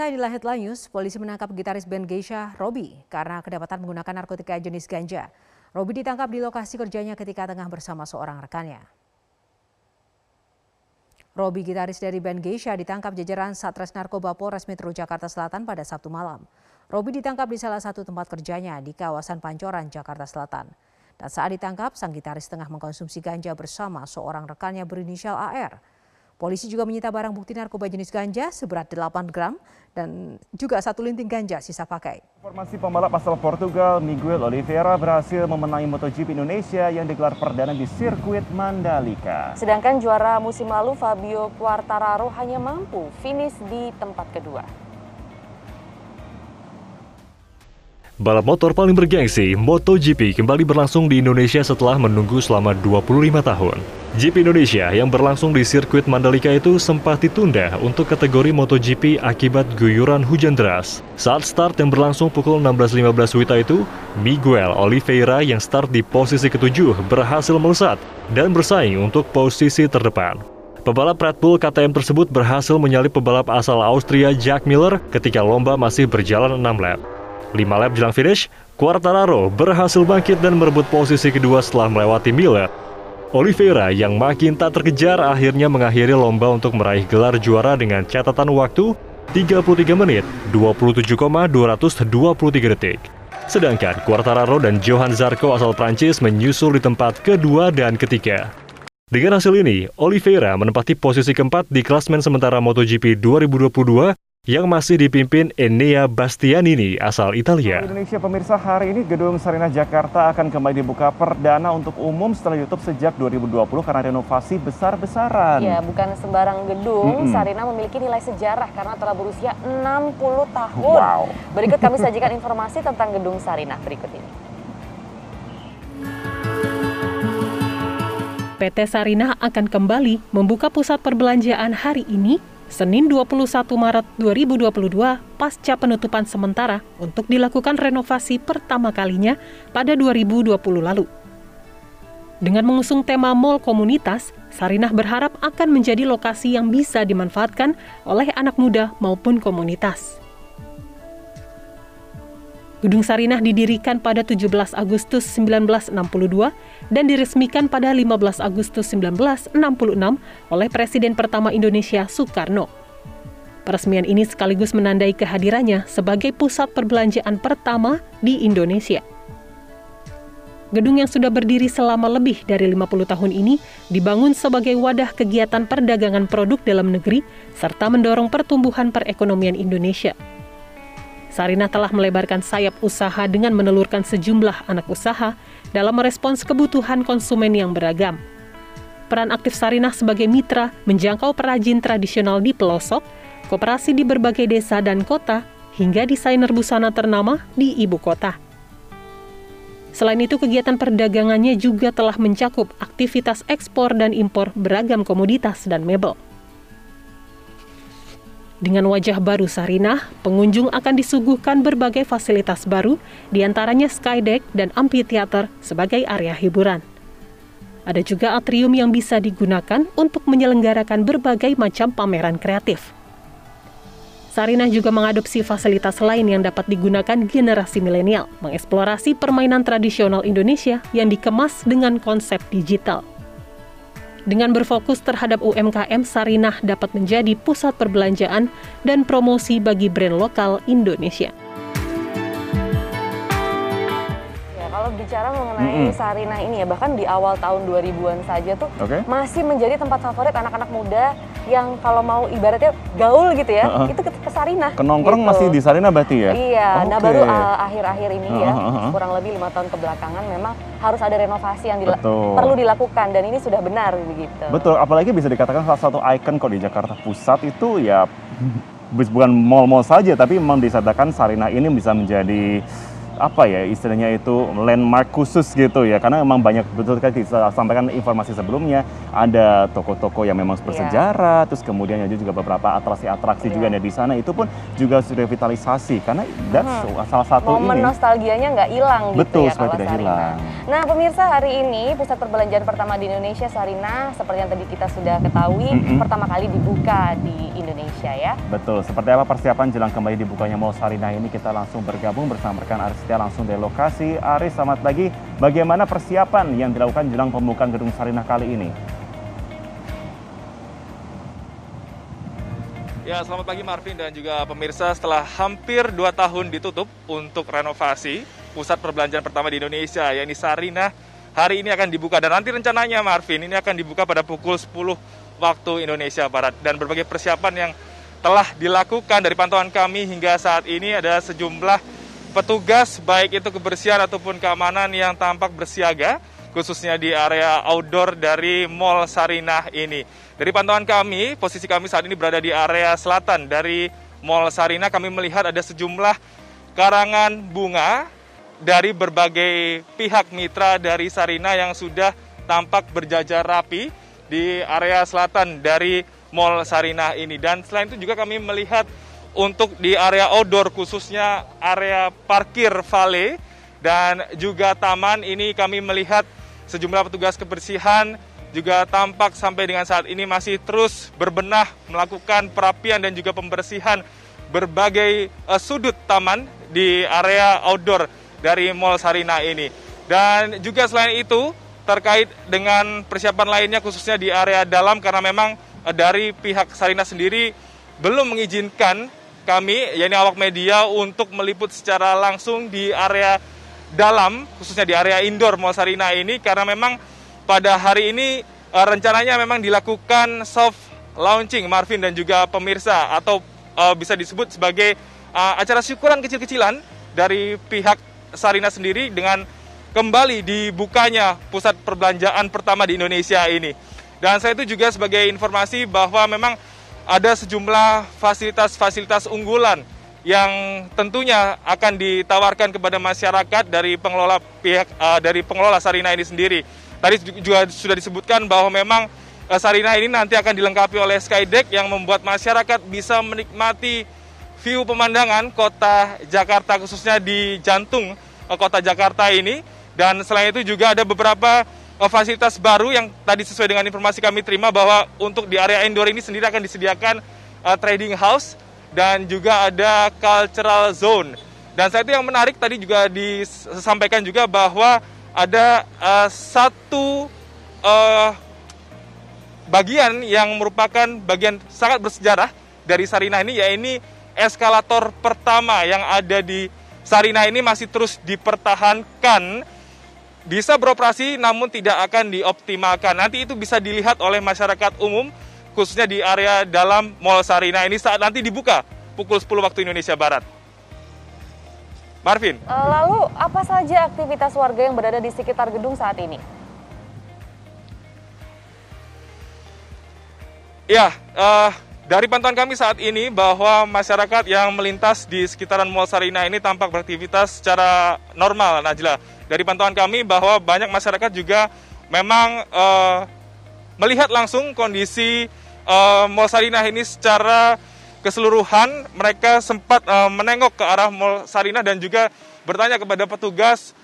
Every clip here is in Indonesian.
Pemirsa inilah headline news, polisi menangkap gitaris band Geisha, Robi, karena kedapatan menggunakan narkotika jenis ganja. Robi ditangkap di lokasi kerjanya ketika tengah bersama seorang rekannya. Robi, gitaris dari band Geisha, ditangkap jajaran Satres Narkoba Polres Metro Jakarta Selatan pada Sabtu malam. Robi ditangkap di salah satu tempat kerjanya di kawasan Pancoran, Jakarta Selatan. Dan saat ditangkap, sang gitaris tengah mengkonsumsi ganja bersama seorang rekannya berinisial AR. Polisi juga menyita barang bukti narkoba jenis ganja seberat 8 gram dan juga satu linting ganja sisa pakai. Informasi pembalap asal Portugal Miguel Oliveira berhasil memenangi MotoGP Indonesia yang digelar perdana di sirkuit Mandalika. Sedangkan juara musim lalu Fabio Quartararo hanya mampu finish di tempat kedua. Balap motor paling bergengsi, MotoGP kembali berlangsung di Indonesia setelah menunggu selama 25 tahun. GP Indonesia yang berlangsung di sirkuit Mandalika itu sempat ditunda untuk kategori MotoGP akibat guyuran hujan deras. Saat start yang berlangsung pukul 16.15 WITA itu, Miguel Oliveira yang start di posisi ketujuh berhasil melesat dan bersaing untuk posisi terdepan. Pebalap Red Bull KTM tersebut berhasil menyalip pebalap asal Austria Jack Miller ketika lomba masih berjalan 6 lap. Lima lap jelang finish, Quartararo berhasil bangkit dan merebut posisi kedua setelah melewati Miller. Oliveira yang makin tak terkejar akhirnya mengakhiri lomba untuk meraih gelar juara dengan catatan waktu 33 menit 27,223 detik. Sedangkan Quartararo dan Johan Zarco asal Prancis menyusul di tempat kedua dan ketiga. Dengan hasil ini, Oliveira menempati posisi keempat di klasmen sementara MotoGP 2022 yang masih dipimpin Enea Bastianini asal Italia. Indonesia pemirsa hari ini Gedung Sarina Jakarta akan kembali dibuka perdana untuk umum setelah YouTube sejak 2020 karena renovasi besar-besaran. Ya, bukan sembarang gedung. Mm -hmm. Sarina memiliki nilai sejarah karena telah berusia 60 tahun. Wow. Berikut kami sajikan informasi tentang Gedung Sarina berikut ini. PT Sarina akan kembali membuka pusat perbelanjaan hari ini Senin 21 Maret 2022 pasca penutupan sementara untuk dilakukan renovasi pertama kalinya pada 2020 lalu. Dengan mengusung tema mall komunitas, Sarinah berharap akan menjadi lokasi yang bisa dimanfaatkan oleh anak muda maupun komunitas. Gedung Sarinah didirikan pada 17 Agustus 1962 dan diresmikan pada 15 Agustus 1966 oleh Presiden pertama Indonesia Soekarno. Peresmian ini sekaligus menandai kehadirannya sebagai pusat perbelanjaan pertama di Indonesia. Gedung yang sudah berdiri selama lebih dari 50 tahun ini dibangun sebagai wadah kegiatan perdagangan produk dalam negeri serta mendorong pertumbuhan perekonomian Indonesia. Sarinah telah melebarkan sayap usaha dengan menelurkan sejumlah anak usaha dalam merespons kebutuhan konsumen yang beragam. Peran aktif Sarinah sebagai mitra menjangkau perajin tradisional di pelosok, koperasi di berbagai desa dan kota, hingga desainer busana ternama di ibu kota. Selain itu, kegiatan perdagangannya juga telah mencakup aktivitas ekspor dan impor beragam komoditas dan mebel. Dengan wajah baru Sarinah, pengunjung akan disuguhkan berbagai fasilitas baru, di antaranya skydeck dan amphitheater sebagai area hiburan. Ada juga atrium yang bisa digunakan untuk menyelenggarakan berbagai macam pameran kreatif. Sarinah juga mengadopsi fasilitas lain yang dapat digunakan generasi milenial, mengeksplorasi permainan tradisional Indonesia yang dikemas dengan konsep digital. Dengan berfokus terhadap UMKM, Sarinah dapat menjadi pusat perbelanjaan dan promosi bagi brand lokal Indonesia. Ya, kalau bicara mengenai mm -hmm. Sarinah ini ya, bahkan di awal tahun 2000-an saja tuh okay. masih menjadi tempat favorit anak-anak muda yang kalau mau ibaratnya gaul gitu ya, uh -uh. itu ke, ke Sarinah. Kenongkrong gitu. masih di Sarinah berarti ya? Iya, okay. nah baru uh, akhir-akhir ini uh -huh. ya, kurang lebih lima tahun kebelakangan memang harus ada renovasi yang dila perlu dilakukan dan ini sudah benar begitu. Betul, apalagi bisa dikatakan salah satu ikon kok di Jakarta Pusat itu ya bukan mall-mall saja, tapi memang disatakan Sarinah ini bisa menjadi apa ya istilahnya itu landmark khusus gitu ya karena memang banyak betul kan sampaikan informasi sebelumnya ada toko-toko yang memang bersejarah yeah. terus kemudian ada juga beberapa atraksi-atraksi yeah. juga ada di sana itu pun juga sudah revitalisasi karena that's hmm. salah satu momen ini. nostalgianya nggak hilang gitu betul, ya tidak hilang. Nah pemirsa hari ini pusat perbelanjaan pertama di Indonesia Sarina seperti yang tadi kita sudah ketahui mm -hmm. pertama kali dibuka di Indonesia ya. Betul. Seperti apa persiapan jelang kembali dibukanya Mall Sarina ini kita langsung bergabung bersama rekan Aris Setia langsung dari lokasi. Aris, selamat pagi. Bagaimana persiapan yang dilakukan jelang pembukaan gedung Sarinah kali ini? Ya, selamat pagi Marvin dan juga pemirsa. Setelah hampir dua tahun ditutup untuk renovasi, pusat perbelanjaan pertama di Indonesia, yakni Sarinah, hari ini akan dibuka. Dan nanti rencananya Marvin, ini akan dibuka pada pukul 10 waktu Indonesia Barat. Dan berbagai persiapan yang telah dilakukan dari pantauan kami hingga saat ini ada sejumlah petugas baik itu kebersihan ataupun keamanan yang tampak bersiaga khususnya di area outdoor dari Mall Sarinah ini. Dari pantauan kami, posisi kami saat ini berada di area selatan dari Mall Sarinah. Kami melihat ada sejumlah karangan bunga dari berbagai pihak mitra dari Sarinah yang sudah tampak berjajar rapi di area selatan dari Mall Sarinah ini. Dan selain itu juga kami melihat untuk di area outdoor khususnya area parkir vale dan juga taman ini kami melihat sejumlah petugas kebersihan juga tampak sampai dengan saat ini masih terus berbenah melakukan perapian dan juga pembersihan berbagai uh, sudut taman di area outdoor dari Mall Sarina ini. Dan juga selain itu terkait dengan persiapan lainnya khususnya di area dalam karena memang uh, dari pihak Sarina sendiri belum mengizinkan kami, yakni awak media, untuk meliput secara langsung di area dalam, khususnya di area indoor Mall Sarina ini, karena memang pada hari ini uh, rencananya memang dilakukan soft launching Marvin dan juga pemirsa, atau uh, bisa disebut sebagai acara syukuran kecil-kecilan dari pihak Sarina sendiri dengan kembali dibukanya pusat perbelanjaan pertama di Indonesia ini. Dan saya itu juga sebagai informasi bahwa memang ada sejumlah fasilitas-fasilitas unggulan yang tentunya akan ditawarkan kepada masyarakat dari pengelola pihak uh, dari pengelola Sarina ini sendiri. Tadi juga sudah disebutkan bahwa memang uh, Sarina ini nanti akan dilengkapi oleh skydeck yang membuat masyarakat bisa menikmati view pemandangan kota Jakarta khususnya di jantung uh, kota Jakarta ini dan selain itu juga ada beberapa uh, fasilitas baru yang tadi sesuai dengan informasi kami terima bahwa untuk di area indoor ini sendiri akan disediakan uh, trading house dan juga ada cultural zone. Dan saya itu yang menarik tadi juga disampaikan juga bahwa ada uh, satu uh, bagian yang merupakan bagian sangat bersejarah dari Sarinah ini, yaitu eskalator pertama yang ada di Sarinah ini masih terus dipertahankan bisa beroperasi namun tidak akan dioptimalkan. Nanti itu bisa dilihat oleh masyarakat umum khususnya di area dalam Mall Sarina ini saat nanti dibuka pukul 10 waktu Indonesia Barat. Marvin. Eh, lalu apa saja aktivitas warga yang berada di sekitar gedung saat ini? Ya, uh, dari pantauan kami saat ini bahwa masyarakat yang melintas di sekitaran Mall Sarina ini tampak beraktivitas secara normal, Najla. Dari pantauan kami bahwa banyak masyarakat juga memang uh, melihat langsung kondisi uh, Mall Sarinah ini secara keseluruhan mereka sempat uh, menengok ke arah Mall Sarinah dan juga bertanya kepada petugas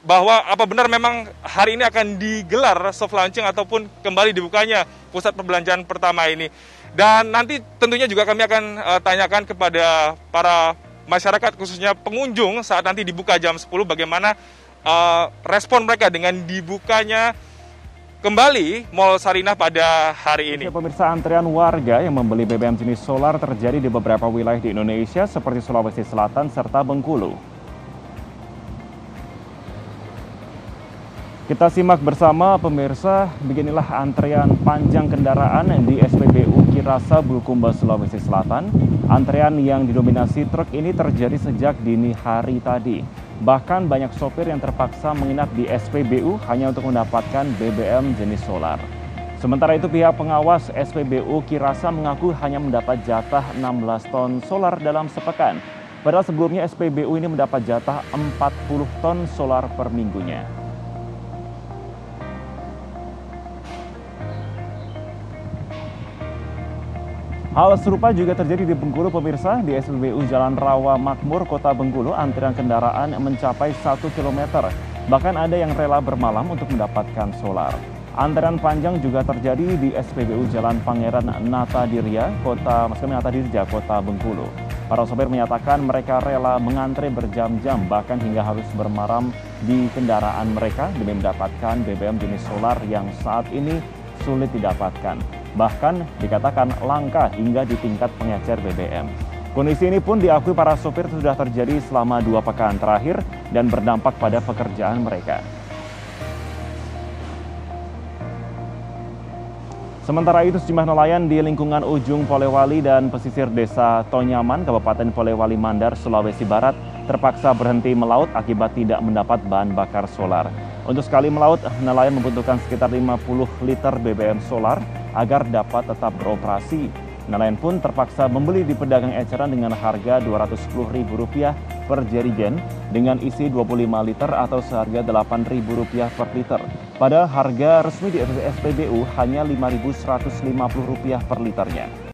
bahwa apa benar memang hari ini akan digelar soft launching ataupun kembali dibukanya pusat perbelanjaan pertama ini. Dan nanti tentunya juga kami akan uh, tanyakan kepada para masyarakat khususnya pengunjung saat nanti dibuka jam 10 bagaimana uh, respon mereka dengan dibukanya kembali Mall Sarinah pada hari ini. Pemirsa antrean warga yang membeli BBM jenis solar terjadi di beberapa wilayah di Indonesia seperti Sulawesi Selatan serta Bengkulu. Kita simak bersama pemirsa, beginilah antrean panjang kendaraan di SPBU Kirasa Bulukumba Sulawesi Selatan. Antrean yang didominasi truk ini terjadi sejak dini hari tadi. Bahkan banyak sopir yang terpaksa menginap di SPBU hanya untuk mendapatkan BBM jenis solar. Sementara itu pihak pengawas SPBU Kirasa mengaku hanya mendapat jatah 16 ton solar dalam sepekan. Padahal sebelumnya SPBU ini mendapat jatah 40 ton solar per minggunya. Hal serupa juga terjadi di Bengkulu pemirsa. Di SPBU Jalan Rawa Makmur, Kota Bengkulu, antrian kendaraan mencapai 1 km. Bahkan ada yang rela bermalam untuk mendapatkan solar. Antrean panjang juga terjadi di SPBU Jalan Pangeran Natadirya, Kota maksudnya Natadirja, Kota Bengkulu. Para sopir menyatakan mereka rela mengantre berjam-jam bahkan hingga harus bermaram di kendaraan mereka demi mendapatkan BBM jenis solar yang saat ini sulit didapatkan. Bahkan dikatakan langka hingga di tingkat pengecer BBM. Kondisi ini pun diakui para sopir sudah terjadi selama dua pekan terakhir dan berdampak pada pekerjaan mereka. Sementara itu sejumlah nelayan di lingkungan ujung Polewali dan pesisir desa Tonyaman, Kabupaten Polewali Mandar, Sulawesi Barat terpaksa berhenti melaut akibat tidak mendapat bahan bakar solar. Untuk sekali melaut, nelayan membutuhkan sekitar 50 liter BBM solar agar dapat tetap beroperasi. Nelayan pun terpaksa membeli di pedagang eceran dengan harga Rp210.000 per jerigen dengan isi 25 liter atau seharga Rp8.000 per liter. Pada harga resmi di SPBU hanya Rp5.150 per liternya.